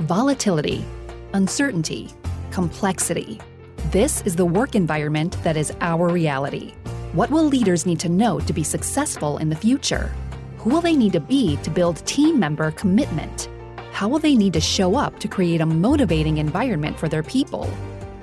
volatility, uncertainty, complexity. This is the work environment that is our reality. What will leaders need to know to be successful in the future? Who will they need to be to build team member commitment? How will they need to show up to create a motivating environment for their people?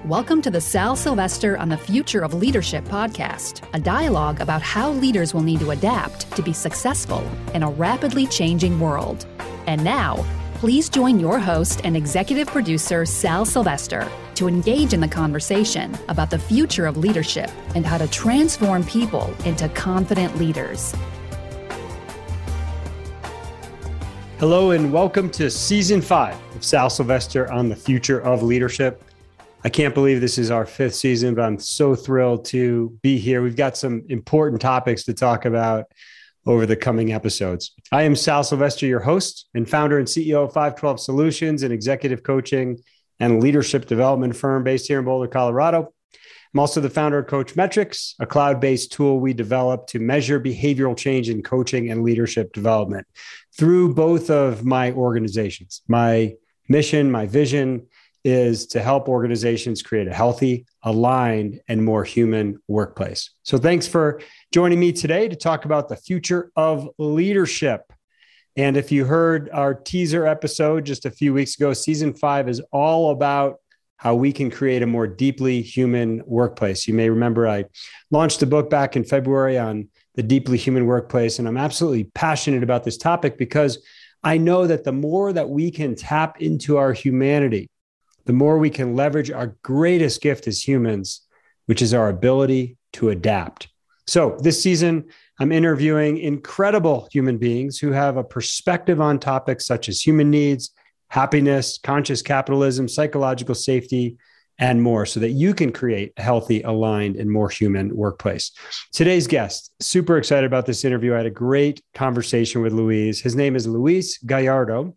Welcome to the Sal Silvester on the Future of Leadership podcast, a dialogue about how leaders will need to adapt to be successful in a rapidly changing world. And now, please join your host and executive producer, Sal Silvester, to engage in the conversation about the future of leadership and how to transform people into confident leaders. Hello, and welcome to season five of Sal Silvester on the future of leadership. I can't believe this is our fifth season, but I'm so thrilled to be here. We've got some important topics to talk about over the coming episodes. I am Sal Silvester, your host and founder and CEO of 512 Solutions, an executive coaching and leadership development firm based here in Boulder, Colorado. I'm also the founder of CoachMetrix, a cloud based tool we developed to measure behavioral change in coaching and leadership development through both of my organizations. My mission, my vision is to help organizations create a healthy, aligned, and more human workplace. So, thanks for joining me today to talk about the future of leadership. And if you heard our teaser episode just a few weeks ago, season five is all about how we can create a more deeply human workplace. You may remember I launched a book back in February on the deeply human workplace. And I'm absolutely passionate about this topic because I know that the more that we can tap into our humanity, the more we can leverage our greatest gift as humans, which is our ability to adapt. So, this season, I'm interviewing incredible human beings who have a perspective on topics such as human needs, happiness, conscious capitalism, psychological safety, and more so that you can create a healthy, aligned, and more human workplace. Today's guest, super excited about this interview. I had a great conversation with Luis. His name is Luis Gallardo.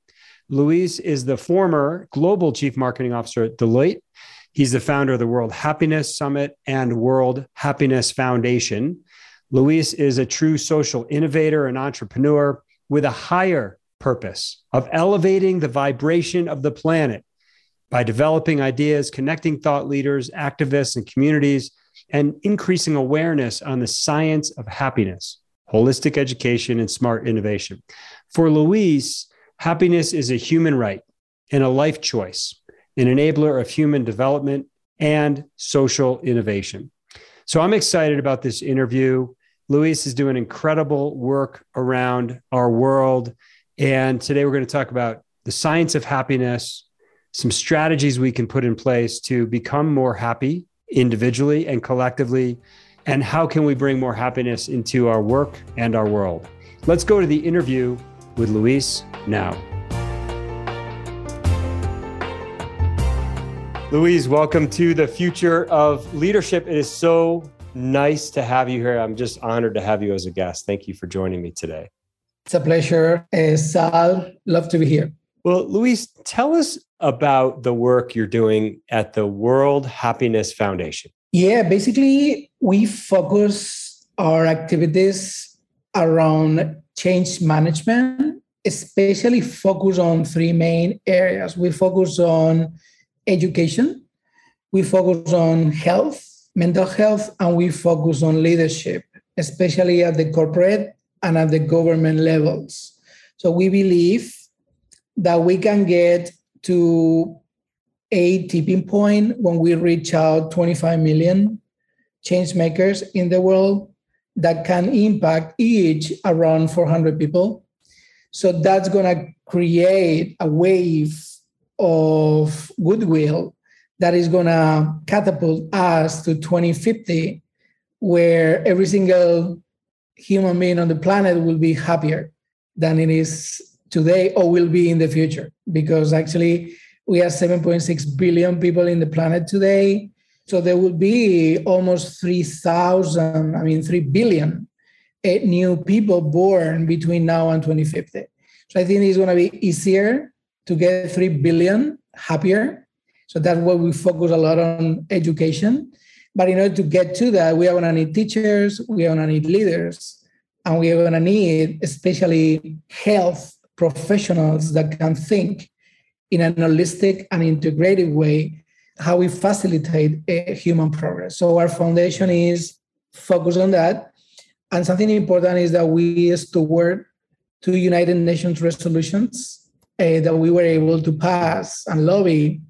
Luis is the former global chief marketing officer at Deloitte. He's the founder of the World Happiness Summit and World Happiness Foundation. Luis is a true social innovator and entrepreneur with a higher purpose of elevating the vibration of the planet by developing ideas, connecting thought leaders, activists, and communities, and increasing awareness on the science of happiness, holistic education, and smart innovation. For Luis, happiness is a human right and a life choice an enabler of human development and social innovation. So I'm excited about this interview. Luis is doing incredible work around our world. And today we're going to talk about the science of happiness, some strategies we can put in place to become more happy individually and collectively, and how can we bring more happiness into our work and our world. Let's go to the interview with Luis now. Luis, welcome to the future of leadership. It is so nice to have you here. I'm just honored to have you as a guest. Thank you for joining me today. It's a pleasure, uh, Sal. Love to be here. Well, Luis, tell us about the work you're doing at the World Happiness Foundation. Yeah, basically, we focus our activities around change management, especially focus on three main areas. We focus on education, we focus on health, mental health, and we focus on leadership, especially at the corporate and at the government levels. So we believe that we can get to a tipping point when we reach out 25 million change makers in the world that can impact each around 400 people. So that's going to create a wave of goodwill that is going to catapult us to 2050, where every single human being on the planet will be happier than it is today or will be in the future. Because actually, we have 7.6 billion people in the planet today. So there will be almost 3,000, I mean, 3 billion eh, new people born between now and 2050. So I think it's going to be easier to get 3 billion happier. So that's why we focus a lot on education. But in order to get to that, we are going to need teachers, we are going to need leaders, and we are going to need especially health professionals that can think in an holistic and integrated way how we facilitate uh, human progress. So our foundation is focused on that. And something important is that we steward two United Nations resolutions uh, that we were able to pass and lobby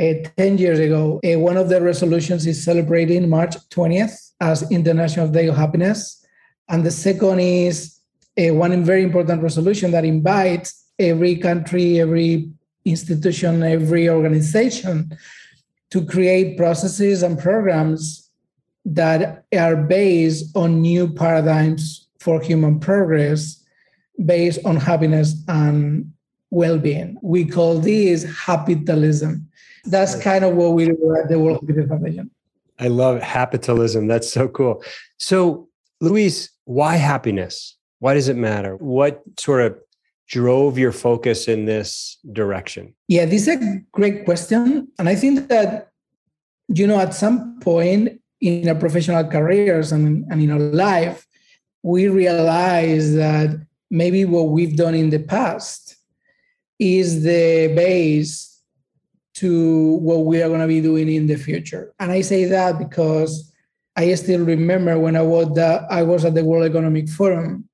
uh, 10 years ago. Uh, one of the resolutions is celebrating March 20th as International Day of Happiness. And the second is one very important resolution that invites every country, every institution, every organization to create processes and programs that are based on new paradigms for human progress based on happiness and well-being. We call this happytalism. That's kind of what we do at the World Happiness Foundation. I love happytalism. That's so cool. So, Luis, why happiness? Why does it matter? What sort of drove your focus in this direction? Yeah, this is a great question. And I think that, you know, at some point in our professional careers and, and in our life, we realize that maybe what we've done in the past is the base to what we are going to be doing in the future. And I say that because I still remember when I was, the, I was at the World Economic Forum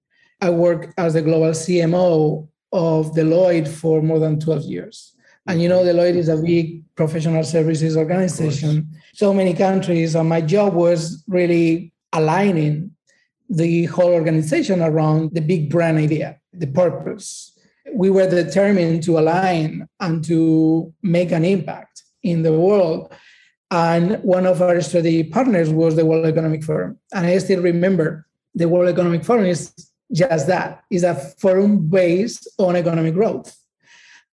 I worked as the global CMO of Deloitte for more than 12 years. And you know, mm-hmm. Deloitte is a big professional services organization, so many countries. And my job was really aligning the whole organization around the big brand idea, the purpose. We were determined to align and to make an impact in the world. And one of our strategic partners was the World Economic Forum. And I still remember the World Economic Forum is just that is a forum based on economic growth.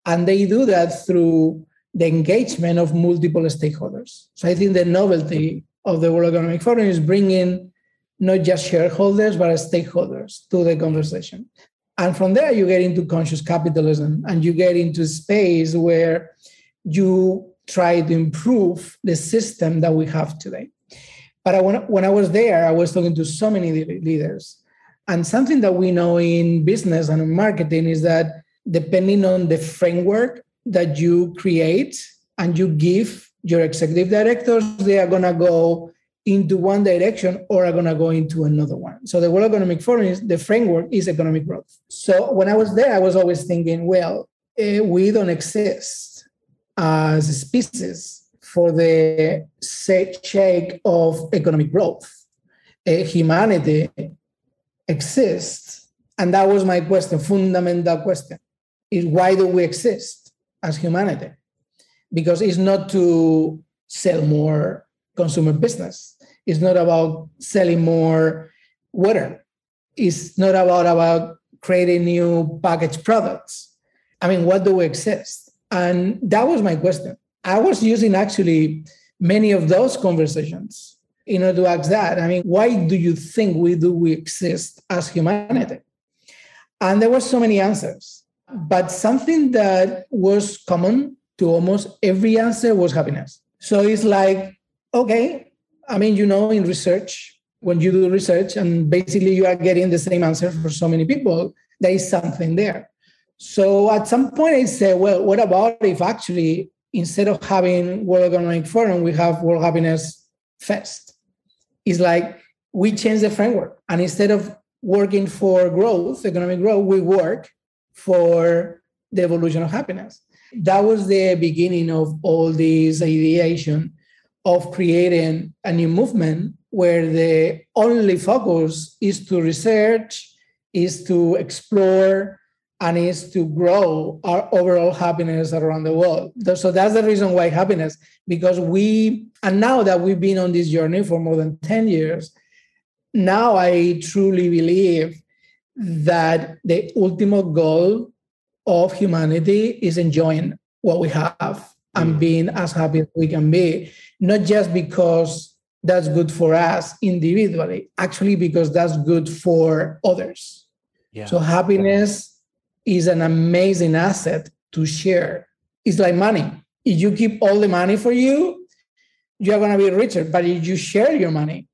And they do that through the engagement of multiple stakeholders. So I think the novelty of the World Economic Forum is bringing not just shareholders, but stakeholders to the conversation. And from there, you get into conscious capitalism and you get into space where you try to improve the system that we have today. But I, when I was there, I was talking to so many leaders and something that we know in business and in marketing is that depending on the framework that you create and you give your executive directors, they are going to go into one direction or are going to go into another one. So the World Economic Forum is the framework is economic growth. So when I was there, I was always thinking, well, uh, we don't exist as species for the sake of economic growth. Uh, humanity exist? And that was my question, fundamental question, is why do we exist as humanity? Because it's not to sell more consumer business. It's not about selling more water. It's not about, about creating new packaged products. I mean, what do we exist? And that was my question. I was using actually many of those conversations in order to ask that. I mean, why do you think we do we exist as humanity? And there were so many answers, but something that was common to almost every answer was happiness. So it's like, okay, I mean, you know, in research, when you do research and basically you are getting the same answer for so many people, there is something there. So at some point I said, well, what about if actually instead of having World Economic Forum, we have World Happiness Fest? Is like we change the framework. And instead of working for growth economic growth we work for the evolution of happiness. That was the beginning of all this ideation of creating a new movement where the only focus is to research is to explore and is to grow our overall happiness around the world. So that's the reason why happiness, because we, and now that we've been on this journey for more than 10 years, now I truly believe that the ultimate goal of humanity is enjoying what we have and mm. being as happy as we can be, not just because that's good for us individually, actually, because that's good for others. Yeah. So happiness is an amazing asset to share. It's like money. If you keep all the money for you, you're going to be richer. But if you share your money,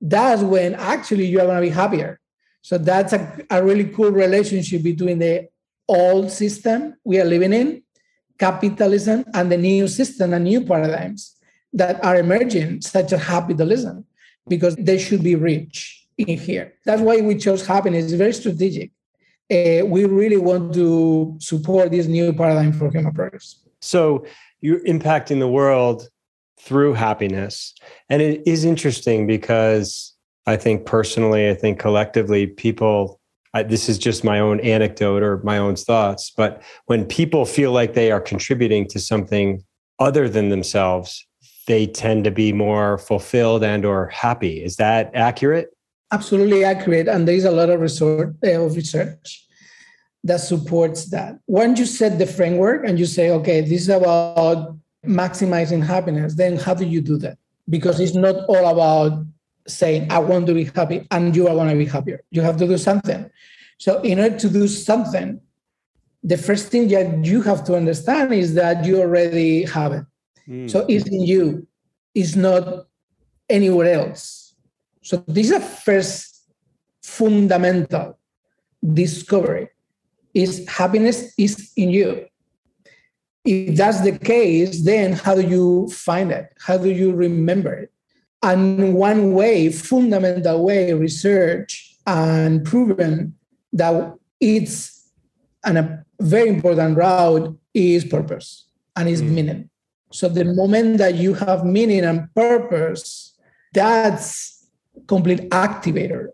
that's when actually you are going to be happier. So that's a, a really cool relationship between the old system we are living in capitalism and the new system and new paradigms that are emerging, such as happytalism, because they should be rich in here. That's why we chose happiness. It's very strategic. Uh, we really want to support this new paradigm for human progress. So you're impacting the world through happiness. And it is interesting because I think personally, I think collectively, people, I, this is just my own anecdote or my own thoughts, but when people feel like they are contributing to something other than themselves, they tend to be more fulfilled and or happy. Is that accurate? Absolutely accurate. And there is a lot of research, uh, of research that supports that. Once you set the framework and you say, okay, this is about maximizing happiness, then how do you do that? Because it's not all about saying, I want to be happy and you are going to be happier. You have to do something. So, in order to do something, the first thing that you have to understand is that you already have it. Mm. So, it's in you, it's not anywhere else. So, this is the first fundamental discovery is happiness is in you if that's the case, then how do you find it? How do you remember it? And one way, fundamental way, research and proven that it's an, a very important route is purpose and is mm. meaning. So the moment that you have meaning and purpose, that's complete activator.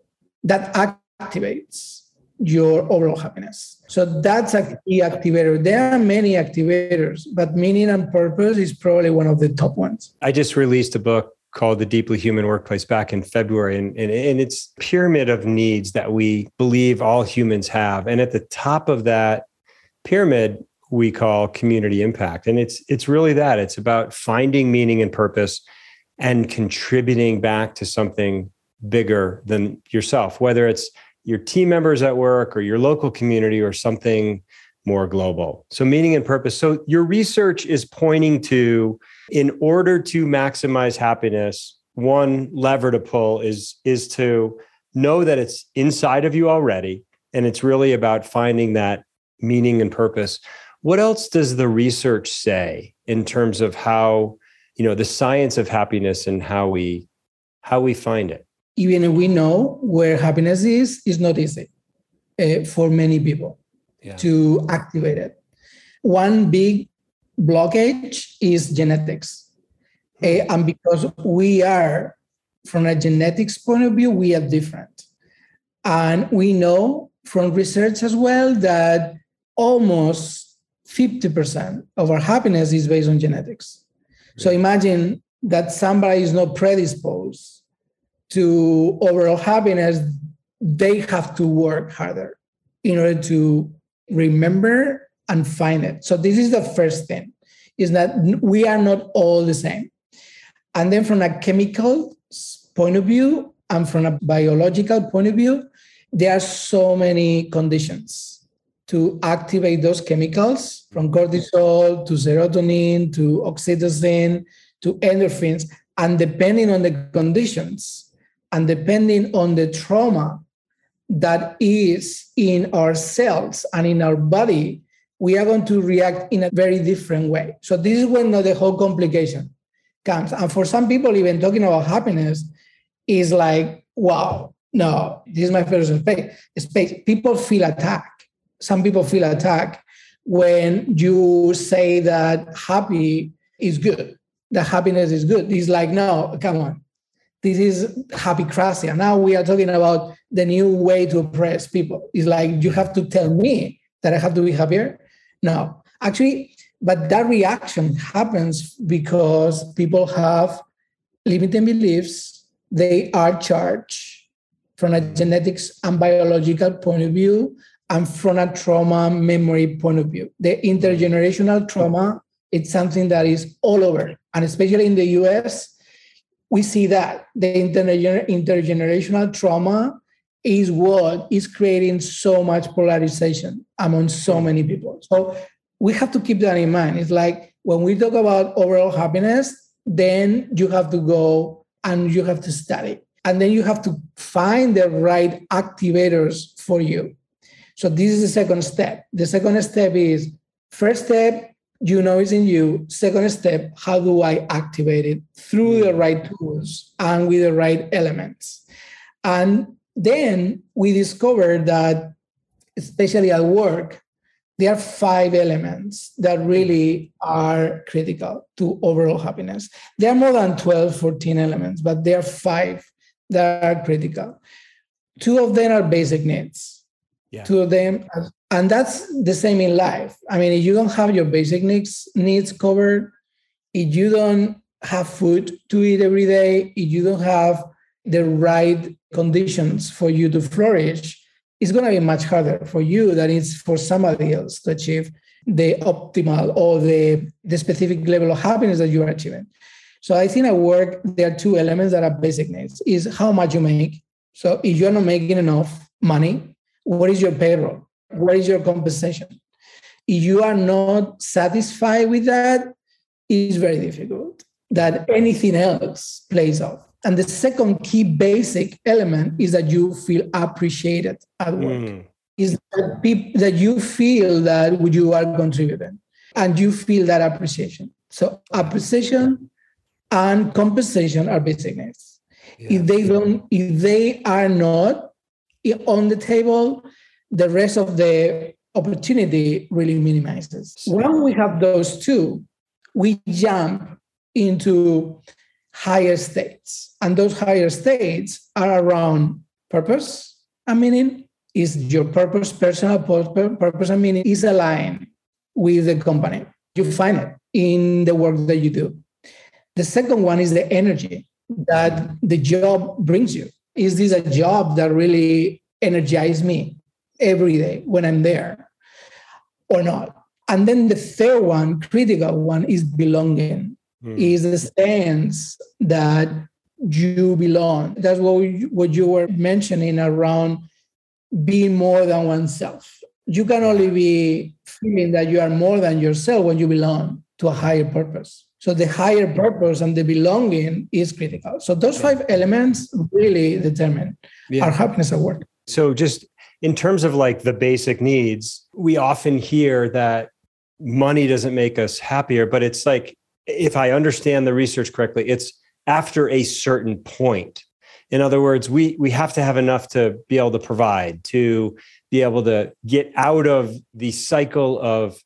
That activates your overall happiness. So that's a key activator. There are many activators, but meaning and purpose is probably one of the top ones. I just released a book called The Deeply Human Workplace back in February, and, and, and it's pyramid of needs that we believe all humans have. And at the top of that pyramid, we call community impact. And it's it's really that. It's about finding meaning and purpose and contributing back to something bigger than yourself, whether it's your team members at work or your local community or something more global. So, meaning and purpose. So, your research is pointing to in order to maximize happiness, one lever to pull is, is to know that it's inside of you already. And it's really about finding that meaning and purpose. What else does the research say in terms of how, you know, the science of happiness and how we how we find it? even if we know where happiness is, is not easy uh, for many people yeah. to activate it. One big blockage is genetics. Uh, and because we are, from a genetics point of view, we are different. And we know from research as well that almost 50% of our happiness is based on genetics. So imagine that somebody is not predisposed to overall happiness, they have to work harder in order to remember and find it. So this is the first thing, is that we are not all the same. And then from a chemical point of view and from a biological point of view, there are so many conditions to activate those chemicals from cortisol to serotonin to oxytocin to endorphins. And depending on the conditions, and depending on the trauma that is in our cells and in our body, we are going to react in a very different way. So this is when the whole complication comes. And for some people, even talking about happiness is like, wow, no, this is my first space. space. People feel attacked. Some people feel attacked when you say that happy is good, that happiness is good. It's like, no, come on this is happycracia. Now we are talking about the new way to oppress people. It's like you have to tell me that I have to be happier. No, actually, but that reaction happens because people have limiting beliefs. They are charged from a genetics and biological point of view and from a trauma memory point of view. The intergenerational trauma, it's something that is all over. And especially in the US, we see that the intergener- intergenerational trauma is what is creating so much polarization among so many people. So we have to keep that in mind. It's like when we talk about overall happiness, then you have to go and you have to study. And then you have to find the right activators for you. So this is the second step. The second step is first step, you know it's in you. Second step, how do I activate it through the mm. right tools and with the right elements? And then we discovered that, especially at work, there are five elements that really are critical to overall happiness. There are more than 12, 14 elements, but there are five that are critical. Two of them are basic needs. Yeah. Of them, and that's the same in life. I mean, if you don't have your basic needs needs covered, if you don't have food to eat every day, if you don't have the right conditions for you to flourish, it's going to be much harder for you than it's for somebody else to achieve the optimal or the, the specific level of happiness that you are achieving. So I think at work, there are two elements that are basic needs is how much you make. So if you're not making enough money, what is your payroll? What is your compensation? If you are not satisfied with that, it's very difficult that anything else plays off. And the second key basic element is that you feel appreciated at work. Mm. Is that, people, that you feel that you are contributing and you feel that appreciation. So appreciation and compensation are basic needs. Yeah. If they don't, if they are not on the table, the rest of the opportunity really minimizes. When we have those two, we jump into higher states. And those higher states are around purpose and meaning. Is your purpose, personal purpose and meaning, is aligned with the company? You find it in the work that you do. The second one is the energy that the job brings you. Is this a job that really energizes me every day when I'm there or not? And then the third one, critical one, is belonging mm. is the sense that you belong. That's what, we, what you were mentioning around being more than oneself. You can only be feeling that you are more than yourself when you belong to a higher purpose. So the higher purpose and the belonging is critical. So those five elements really determine yeah. our happiness at work. So just in terms of like the basic needs, we often hear that money doesn't make us happier, but it's like if I understand the research correctly, it's after a certain point. In other words, we we have to have enough to be able to provide, to be able to get out of the cycle of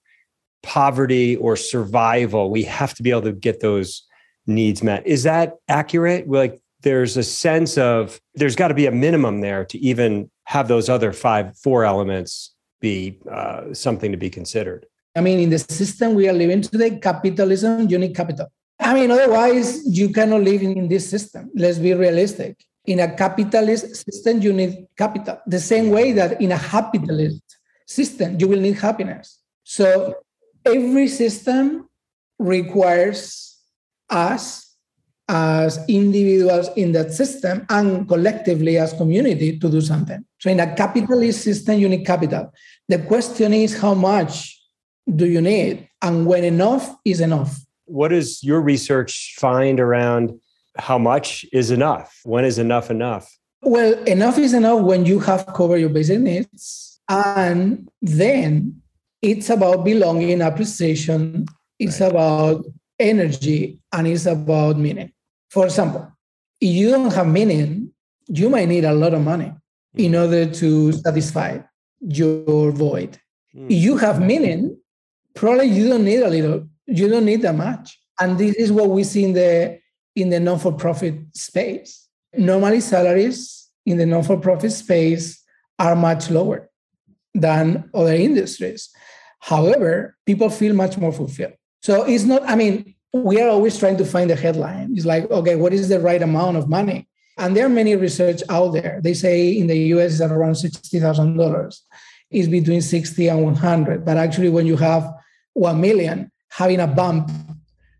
poverty or survival. We have to be able to get those needs met. Is that accurate? Like there's a sense of there's got to be a minimum there to even have those other five four elements be uh, something to be considered. I mean, in the system we are living today, capitalism, you need capital. I mean, otherwise, you cannot live in, in this system. Let's be realistic. In a capitalist system, you need capital. The same way that in a happytalist system, you will need happiness. So every system requires us as individuals in that system and collectively as community to do something. So in a capitalist system, you need capital. The question is how much do you need and when enough is enough what does your research find around how much is enough when is enough enough well enough is enough when you have covered your basic needs and then it's about belonging appreciation it's right. about energy and it's about meaning for example if you don't have meaning you might need a lot of money in mm. order to satisfy your void mm. if you have meaning probably you don't need a little, you don't need that much. And this is what we see in the in the non-for-profit space. Normally salaries in the non-for-profit space are much lower than other industries. However, people feel much more fulfilled. So it's not, I mean, we are always trying to find the headline. It's like, okay, what is the right amount of money? And there are many research out there. They say in the US it's around $60,000. It's between 60 and 100. But actually, when you have 1 million, having a bump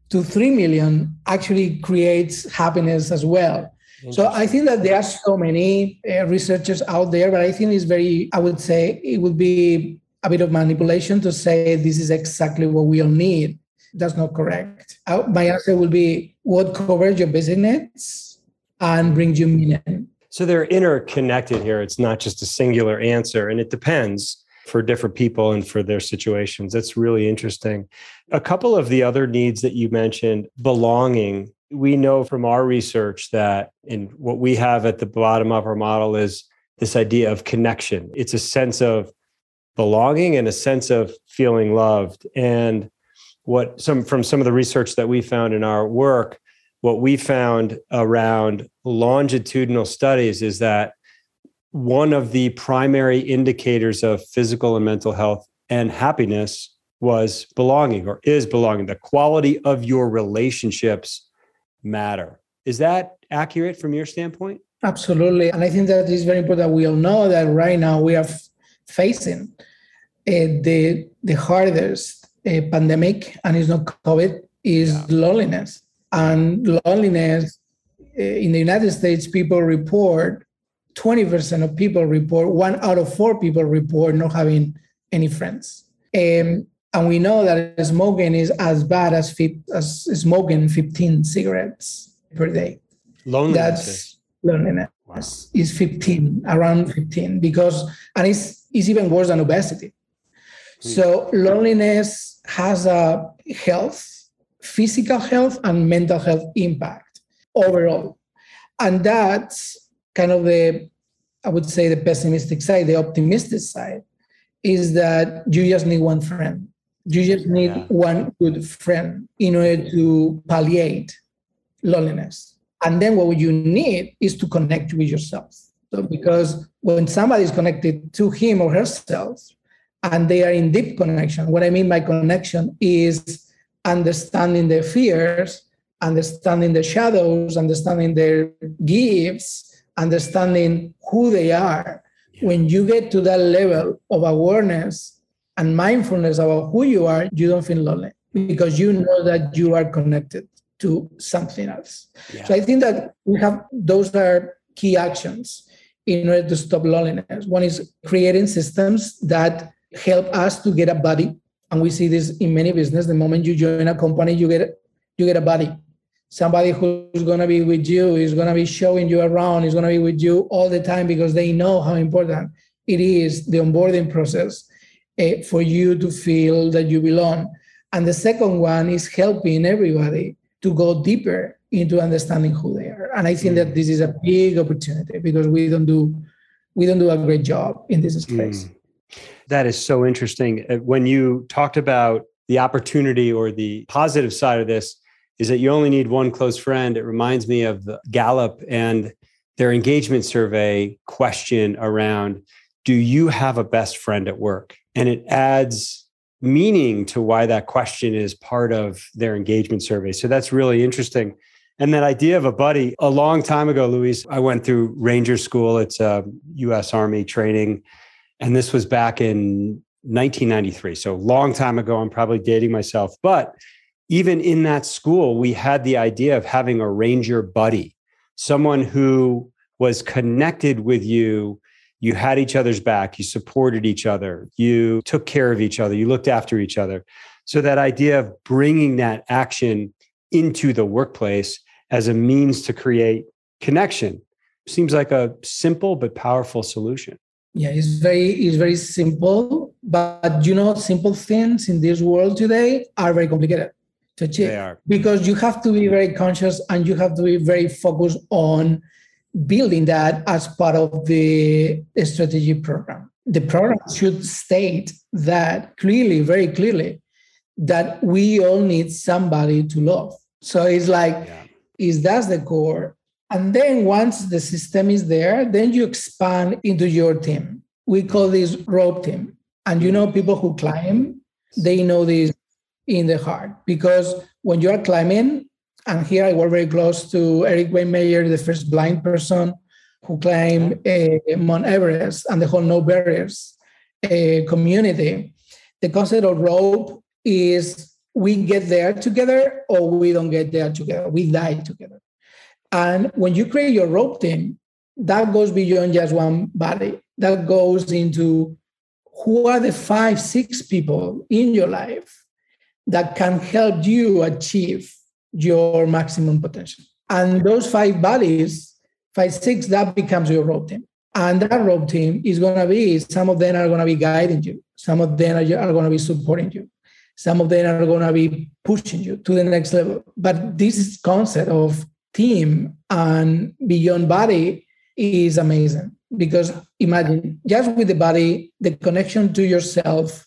to 3 million actually creates happiness as well. So I think that there are so many uh, researchers out there, but I think it's very, I would say it would be a bit of manipulation to say this is exactly what we all need. That's not correct. Uh, my answer will be what covers your business needs and brings you meaning. So they're interconnected here. It's not just a singular answer, and it depends for different people and for their situations. That's really interesting. A couple of the other needs that you mentioned, belonging. We know from our research that in what we have at the bottom of our model is this idea of connection. It's a sense of belonging and a sense of feeling loved. And what some from some of the research that we found in our work, what we found around longitudinal studies is that one of the primary indicators of physical and mental health and happiness was belonging or is belonging. The quality of your relationships matter. Is that accurate from your standpoint? Absolutely. And I think that is very important. that We all know that right now we are facing uh, the, the hardest uh, pandemic, and it's not COVID, is yeah. loneliness. And loneliness uh, in the United States, people report 20% of people report, one out of four people report not having any friends. Um, and we know that smoking is as bad as, as smoking 15 cigarettes per day. Loneliness. That's loneliness wow. is 15, around 15, because, and it's, it's even worse than obesity. Hmm. So loneliness has a health, physical health and mental health impact overall. And that's kind of the, I would say, the pessimistic side. The optimistic side is that you just need one friend. You just need yeah. one good friend in order to palliate loneliness. And then what you need is to connect with yourself. So because when somebody is connected to him or herself and they are in deep connection, what I mean by connection is understanding their fears, understanding the shadows, understanding their gifts, understanding who they are, when you get to that level of awareness and mindfulness about who you are, you don't feel lonely because you know that you are connected to something else. Yeah. So I think that we have those are key actions in order to stop loneliness. One is creating systems that help us to get a buddy. And we see this in many business. The moment you join a company, you get you get a buddy. somebody who's to be with you is to be showing you around is to be with you all the time because they know how important it is the onboarding process uh, for you to feel that you belong and the second one is helping everybody to go deeper into understanding who they are and i think mm. that this is a big opportunity because we don't do we don't do a great job in this space mm. that is so interesting uh, when you talked about the opportunity or the positive side of this is that you only need one close friend. It reminds me of the Gallup and their engagement survey question around do you have a best friend at work? And it adds meaning to why that question is part of their engagement survey. So that's really interesting. And that idea of a buddy, a long time ago, Luis, I went through Ranger School. It's a US Army training. And this was back in 1993. So long time ago. I'm probably dating myself. But even in that school, we had the idea of having a ranger buddy, someone who was connected with you. You had each other's back, you supported each other, you took care of each other, you looked after each other. So, that idea of bringing that action into the workplace as a means to create connection seems like a simple but powerful solution. Yeah, it's very it's very simple, but you know, simple things in this world today are very complicated to achieve. They are. Because you have to be very conscious and you have to be very focused on building that as part of the strategy program. The program should state that clearly, very clearly, that we all need somebody to love. So it's like, yeah. Is that's the core. And then once the system is there, then you expand into your team. We call this rope team. And you know, people who climb, they know this in the heart because when you are climbing, and here I work very close to Erik Weihenmayer, the first blind person who climbed uh, Mount Everest and the whole No Barriers uh, community. The concept of rope is we get there together or we don't get there together. We die together. And when you create your rope team, that goes beyond just one body. That goes into who are the five, six people in your life that can help you achieve your maximum potential. And those five bodies, five, six, that becomes your rope team. And that rope team is going to be, some of them are going to be guiding you. Some of them are, are going to be supporting you. Some of them are going to be pushing you to the next level. But this concept of team and beyond body is amazing because imagine just with the body, the connection to yourself,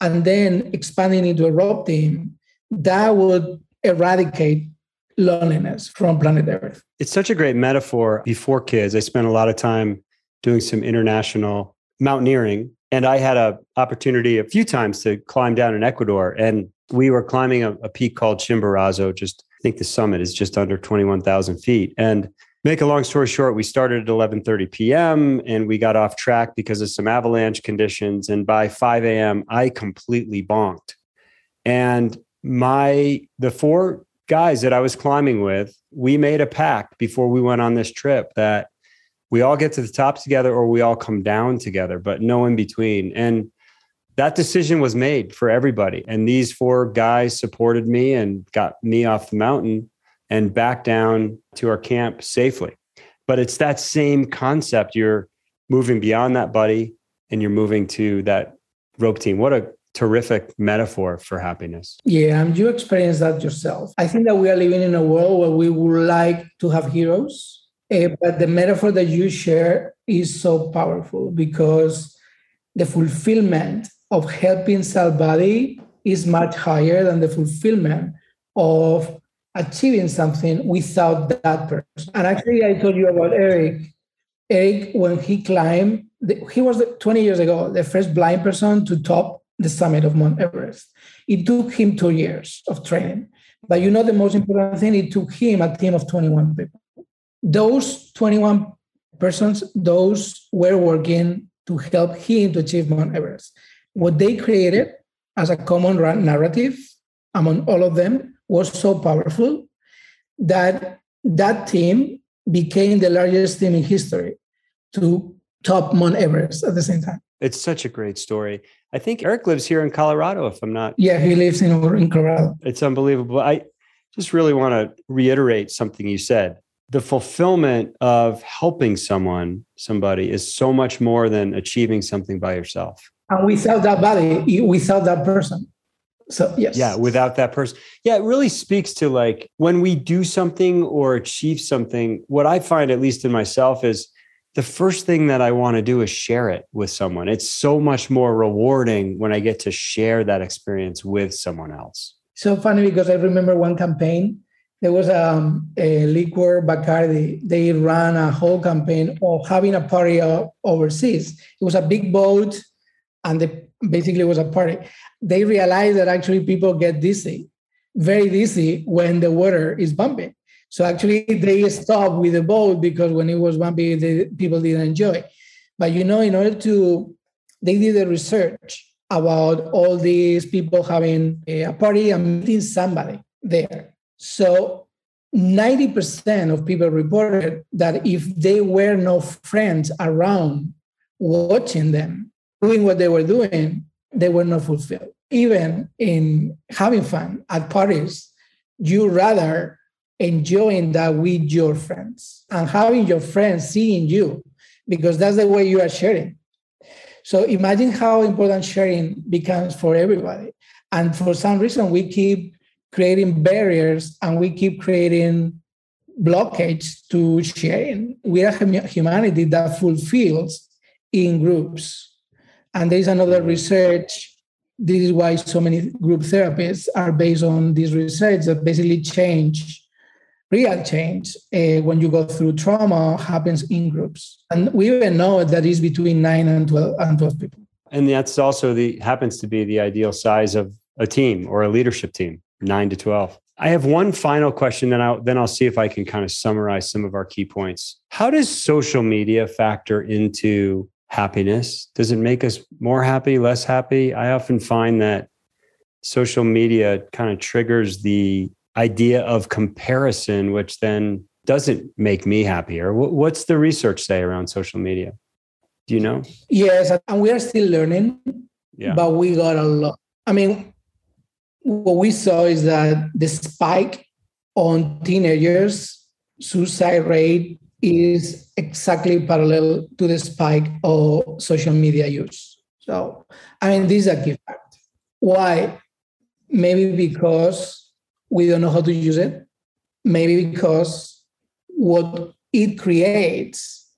and then expanding into a rope team, that would eradicate loneliness from planet Earth. It's such a great metaphor. Before kids, I spent a lot of time doing some international mountaineering and I had a opportunity a few times to climb down in Ecuador and we were climbing a, a peak called Chimborazo. Just I think the summit is just under 21,000 feet. And make a long story short, we started at 11:30 p.m. and we got off track because of some avalanche conditions. And by 5 a.m., I completely bonked. And my the four guys that I was climbing with, we made a pact before we went on this trip that we all get to the top together or we all come down together, but no in between. And that decision was made for everybody. And these four guys supported me and got me off the mountain and back down to our camp safely. But it's that same concept. You're moving beyond that buddy and you're moving to that rope team. What a terrific metaphor for happiness. Yeah, and you experience that yourself. I think that we are living in a world where we would like to have heroes, uh, but the metaphor that you share is so powerful because the fulfillment of helping somebody is much higher than the fulfillment of achieving something without that person. And actually, I told you about Erik. Erik, when he climbed, he was 20 years ago the first blind person to top the summit of Mount Everest. It took him two years of training. But you know, the most important thing, it took him a team of 21 people. Those 21 persons, those were working to help him to achieve Mount Everest. What they created as a common narrative among all of them was so powerful that that team became the largest team in history to top Mount Everest at the same time. It's such a great story. I think Erik lives here in Colorado, if I'm not. Yeah, he lives in, in Colorado. It's unbelievable. I just really want to reiterate something you said. The fulfillment of helping someone, somebody, is so much more than achieving something by yourself. And without that body, without that person. So, yes. Yeah, without that person. Yeah, it really speaks to like when we do something or achieve something, what I find, at least in myself, is the first thing that I want to do is share it with someone. It's so much more rewarding when I get to share that experience with someone else. So funny because I remember one campaign. There was um, a liquor Bacardi. They ran a whole campaign of having a party overseas. It was a big boat, and the, basically it was a party. They realized that actually people get dizzy, very dizzy when the water is bumping. So actually, they stopped with the boat because when it was bumpy, the people didn't enjoy. But you know, in order to, they did the research about all these people having a party and meeting somebody there. So 90% of people reported that if they were no friends around watching them doing what they were doing, they were not fulfilled. Even in having fun at parties, you rather enjoying that with your friends and having your friends seeing you because that's the way you are sharing. So imagine how important sharing becomes for everybody. And for some reason, we keep creating barriers and we keep creating blockage to sharing. We are humanity that fulfills in groups. And there's another research. This is why so many group therapies are based on this research that basically change real change uh, when you go through trauma happens in groups and we even know that is between 9 and 12 and 12 people and that's also the happens to be the ideal size of a team or a leadership team 9 to 12 i have one final question then I'll, then i'll see if i can kind of summarize some of our key points how does social media factor into happiness does it make us more happy less happy i often find that social media kind of triggers the idea of comparison, which then doesn't make me happier. What's the research say around social media? Do you know? Yes, and we are still learning, yeah. but we got a lot. I mean, what we saw is that the spike on teenagers suicide rate is exactly parallel to the spike of social media use. So, I mean, this is a key fact. Why? Maybe because we don't know how to use it. Maybe because what it creates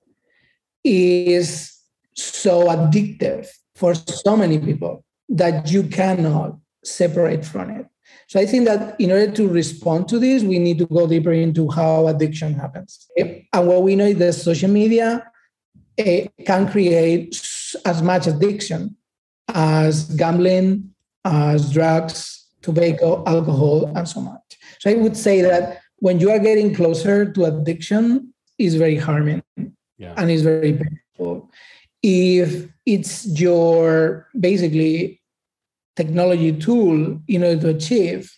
is so addictive for so many people that you cannot separate from it. So I think that in order to respond to this, we need to go deeper into how addiction happens. And what we know is that social media uh, can create as much addiction as gambling, as drugs, tobacco, alcohol, and so much. So I would say that when you are getting closer to addiction, is very harming yeah. and is very painful. If it's your basically technology tool in order to achieve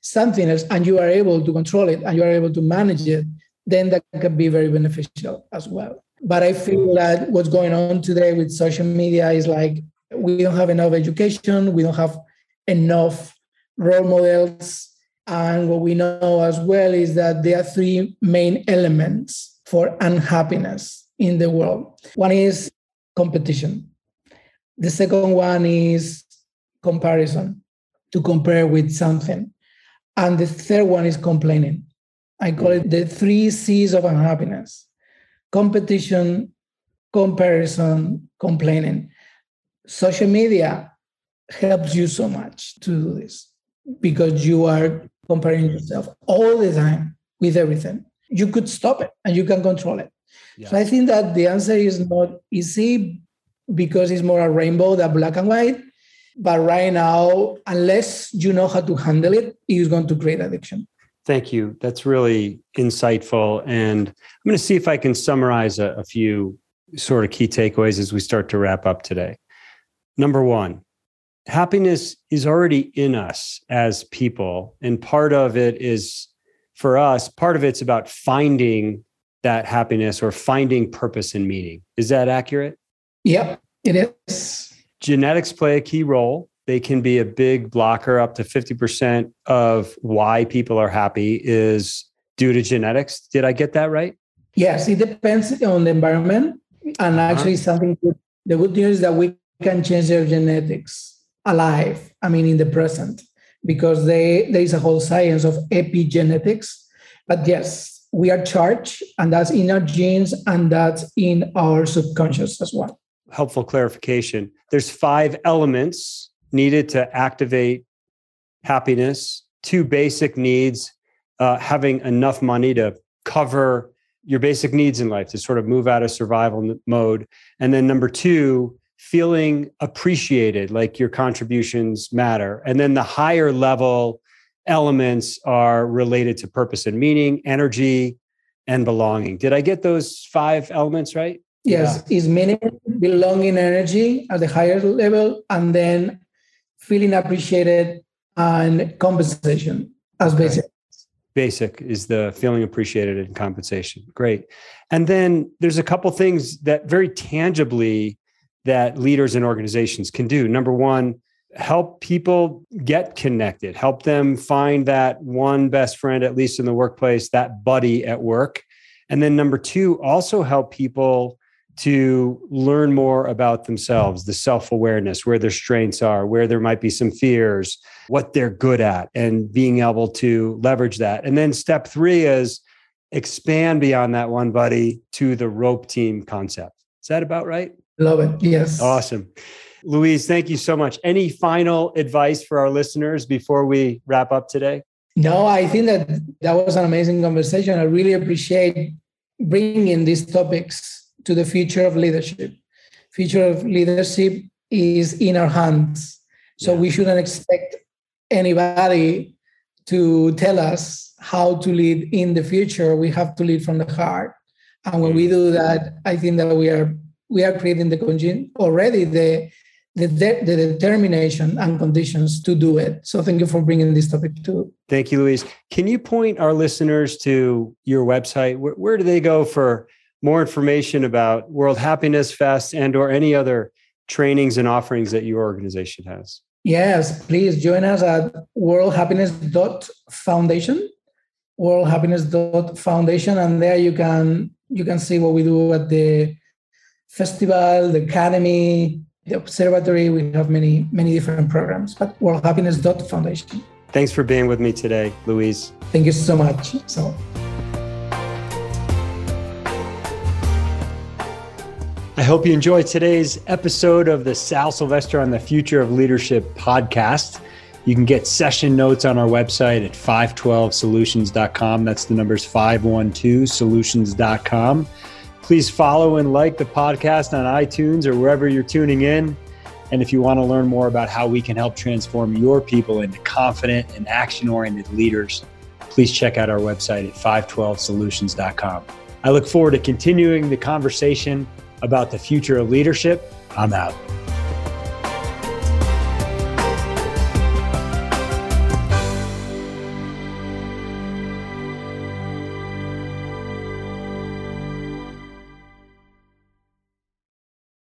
something else and you are able to control it and you are able to manage it, then that can be very beneficial as well. But I feel that what's going on today with social media is like we don't have enough education, we don't have enough role models. And what we know as well is that there are three main elements for unhappiness in the world. One is competition. The second one is comparison, to compare with something. And the third one is complaining. I call it the three C's of unhappiness competition, comparison, complaining. Social media helps you so much to do this because you are comparing yourself all the time with everything. You could stop it and you can control it. Yeah. So I think that the answer is not easy because it's more a rainbow than black and white. But right now, unless you know how to handle it, it's going to create addiction. Thank you. That's really insightful. And I'm going to see if I can summarize a, a few sort of key takeaways as we start to wrap up today. Number one, happiness is already in us as people. And part of it is for us, part of it's about finding that happiness or finding purpose and meaning. Is that accurate? Yep, it is genetics play a key role. They can be a big blocker. Up to 50% of why people are happy is due to genetics. Did I get that right? Yes, it depends on the environment. And uh-huh. actually, uh-huh. something good, the good news is that we can change their genetics alive, I mean, in the present, because they, there is a whole science of epigenetics. But yes, we are charged, and that's in our genes, and that's in our subconscious as well helpful clarification. There's five elements needed to activate happiness, two basic needs, uh, having enough money to cover your basic needs in life to sort of move out of survival mode. And then number two, feeling appreciated, like your contributions matter. And then the higher level elements are related to purpose and meaning, energy, and belonging. Did I get those five elements right? Yes, yeah. is meaning, belonging energy at the higher level, and then feeling appreciated and compensation as okay. basic. Basic is the feeling appreciated and compensation. Great. And then there's a couple things that very tangibly that leaders and organizations can do. Number one, help people get connected, help them find that one best friend, at least in the workplace, that buddy at work. And then number two, also help people to learn more about themselves, the self awareness, where their strengths are, where there might be some fears, what they're good at, and being able to leverage that. And then step three is expand beyond that one buddy to the rope team concept. Is that about right? Love it. Yes. Awesome. Luis, thank you so much. Any final advice for our listeners before we wrap up today? No, I think that that was an amazing conversation. I really appreciate bringing in these topics to the future of leadership. Future of leadership is in our hands. So yeah. we shouldn't expect anybody to tell us how to lead in the future. We have to lead from the heart. And when we mm. do that, I think that we are we are creating the congen- already the the, de- the determination and conditions to do it. So thank you for bringing this topic too. Thank you, Luis. Can you point our listeners to your website? Where, where do they go for more information about World Happiness Fest and or any other trainings and offerings that your organization has? Yes, please join us at worldhappiness.foundation, worldhappiness.foundation, and there you can You can see what we do at the festival, the academy, the observatory. We have many, many different programs, but World Happiness Foundation. Thanks for being with me today, Luis. Thank you so much. So. I hope you enjoyed today's episode of the Sal Silvester on the Future of Leadership podcast. You can get session notes on our website at 512solutions.com. That's the numbers 512solutions.com. Please follow and like the podcast on iTunes or wherever you're tuning in. And if you want to learn more about how we can help transform your people into confident and action oriented leaders, please check out our website at 512solutions.com. I look forward to continuing the conversation about the future of leadership. I'm out.